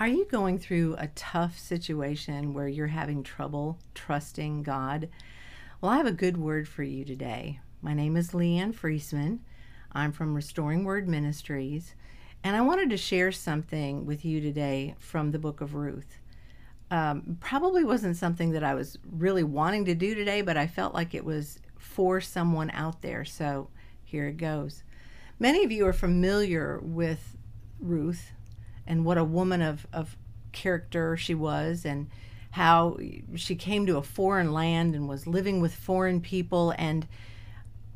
Are you going through a tough situation where you're having trouble trusting God? Well, I have a good word for you today. My name is Leanne Friesman. I'm from Restoring Word Ministries, and I wanted to share something with you today from the book of Ruth. Um, probably wasn't something that I was really wanting to do today, but I felt like it was for someone out there. So here it goes. Many of you are familiar with Ruth and what a woman of, of character she was and how she came to a foreign land and was living with foreign people and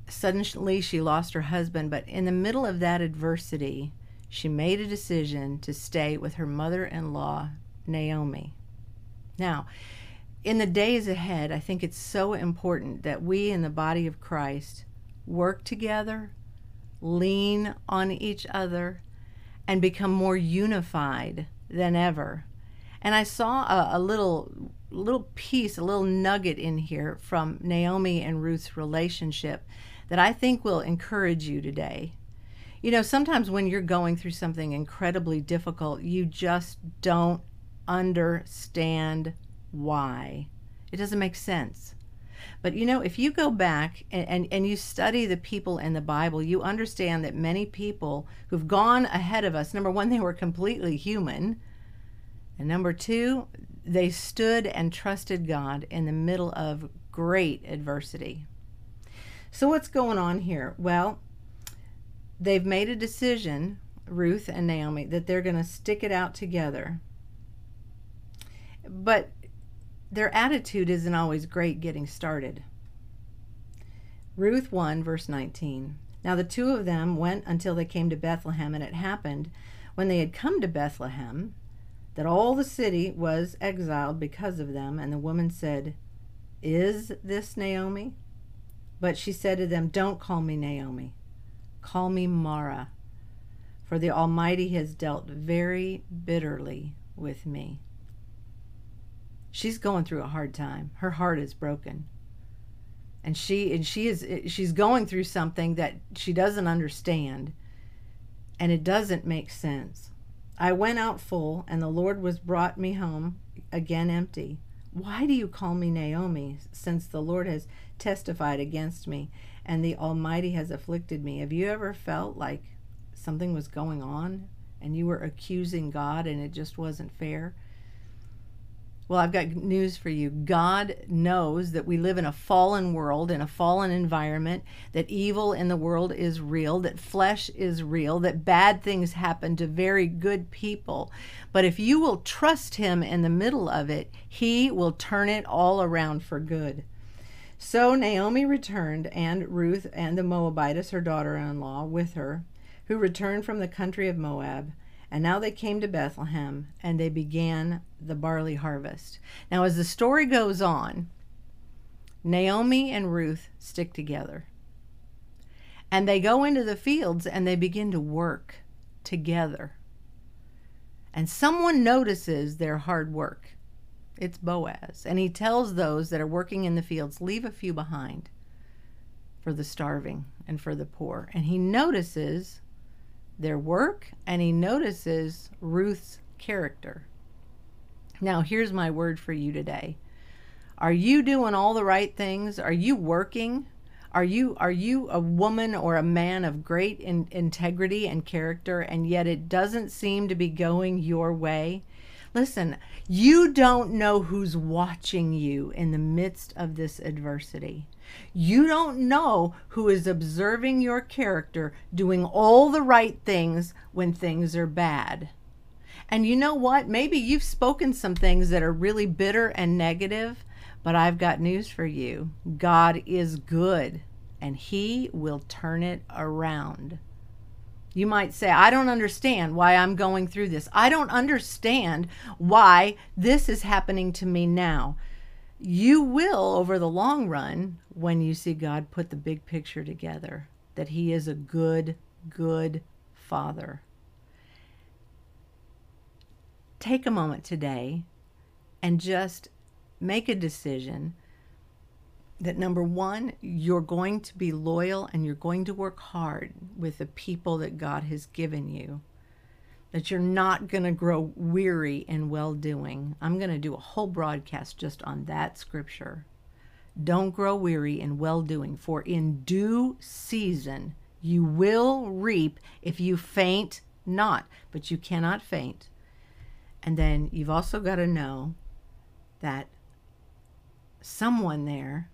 suddenly she lost her husband. But in the middle of that adversity she made a decision to stay with her mother-in-law Naomi. Now in the days ahead I think it's so important that we in the body of Christ work together lean on each other and become more unified than ever. And I saw a, a, little little piece, a little nugget in here from Naomi and Ruth's relationship that I think will encourage you today. You know, sometimes when you're going through something incredibly difficult, you just don't understand why. It doesn't make sense. But you know, if you go back and, and, and, you study the people in the Bible, you understand that many people who've gone ahead of us, number one, they were completely human. And number two, they stood and trusted God in the middle of great adversity. So, what's going on here? Well, they've made a decision, Ruth and Naomi, that they're going to stick it out together. But their attitude isn't always great getting started. Ruth 1, verse 19. Now the two of them went until they came to Bethlehem, and it happened when they had come to Bethlehem that all the city was exiled because of them. And the woman said, Is this Naomi? But she said to them, Don't call me Naomi, call me Mara, for the Almighty has dealt very bitterly with me. She's going through a hard time. Her heart is broken. And she and she is eh, she's going through something that she doesn't understand and it doesn't make sense. I went out full and the Lord was brought me home again empty. Why do you call me Naomi, since the Lord has testified against me and the Almighty has afflicted me? Have you ever felt like something was going on and you were accusing God and it just wasn't fair? Well, I've got news for you. God knows that we live in a fallen world, in a fallen environment, that evil in the world is real, that flesh is real, that bad things happen to very good people. But if you will trust Him in the middle of it, He will turn it all around for good. So Naomi returned, and Ruth and the Moabitess, her daughter in law, with her, who returned from the country of Moab. And now they came to Bethlehem and they began the barley harvest. Now, as the story goes on, Naomi and Ruth stick together. And they go into the fields and they begin to work together. And someone notices their hard work. It's Boaz. And he tells those that are working in the fields, leave a few behind for the starving and for the poor. And he notices their work and he notices Ruth's character. Now, here's my word for you today. Are you doing all the right things? Are you working? Are you are you a woman or a man of great in, integrity and character and yet it doesn't seem to be going your way? Listen, you don't know who's watching you in the midst of this adversity. You don't know who is observing your character doing all the right things when things are bad. And you know what? Maybe you've spoken some things that are really bitter and negative, but I've got news for you. God is good and He will turn it around. You might say, I don't understand why I'm going through this. I don't understand why this is happening to me now. You will, over the long run, when you see God put the big picture together, that He is a good, good Father. Take a moment today and just make a decision that number one, you're going to be loyal and you're going to work hard with the people that God has given you. that you're not going to grow weary in well doing. I'm going to do a whole broadcast just on that scripture. Don't grow weary in well doing, for in due season you will reap if you faint not, but you cannot faint. And then you've also got to know that someone there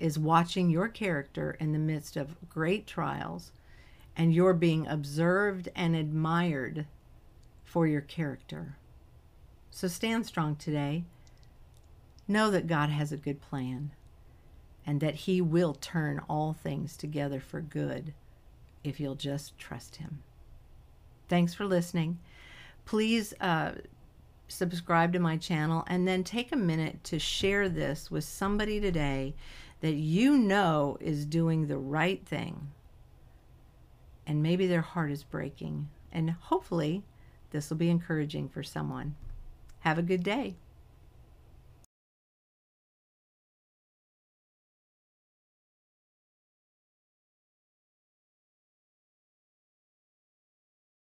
is watching your character in the midst of great trials, and you're being observed and admired for your character. So stand strong today. Know that God has a good plan and that He will turn all things together for good if you'll just trust Him. Thanks for listening. Please uh, subscribe to my channel and then take a minute to share this with somebody today that you know is doing the right thing. And maybe their heart is breaking. And hopefully, this will be encouraging for someone. Have a good day.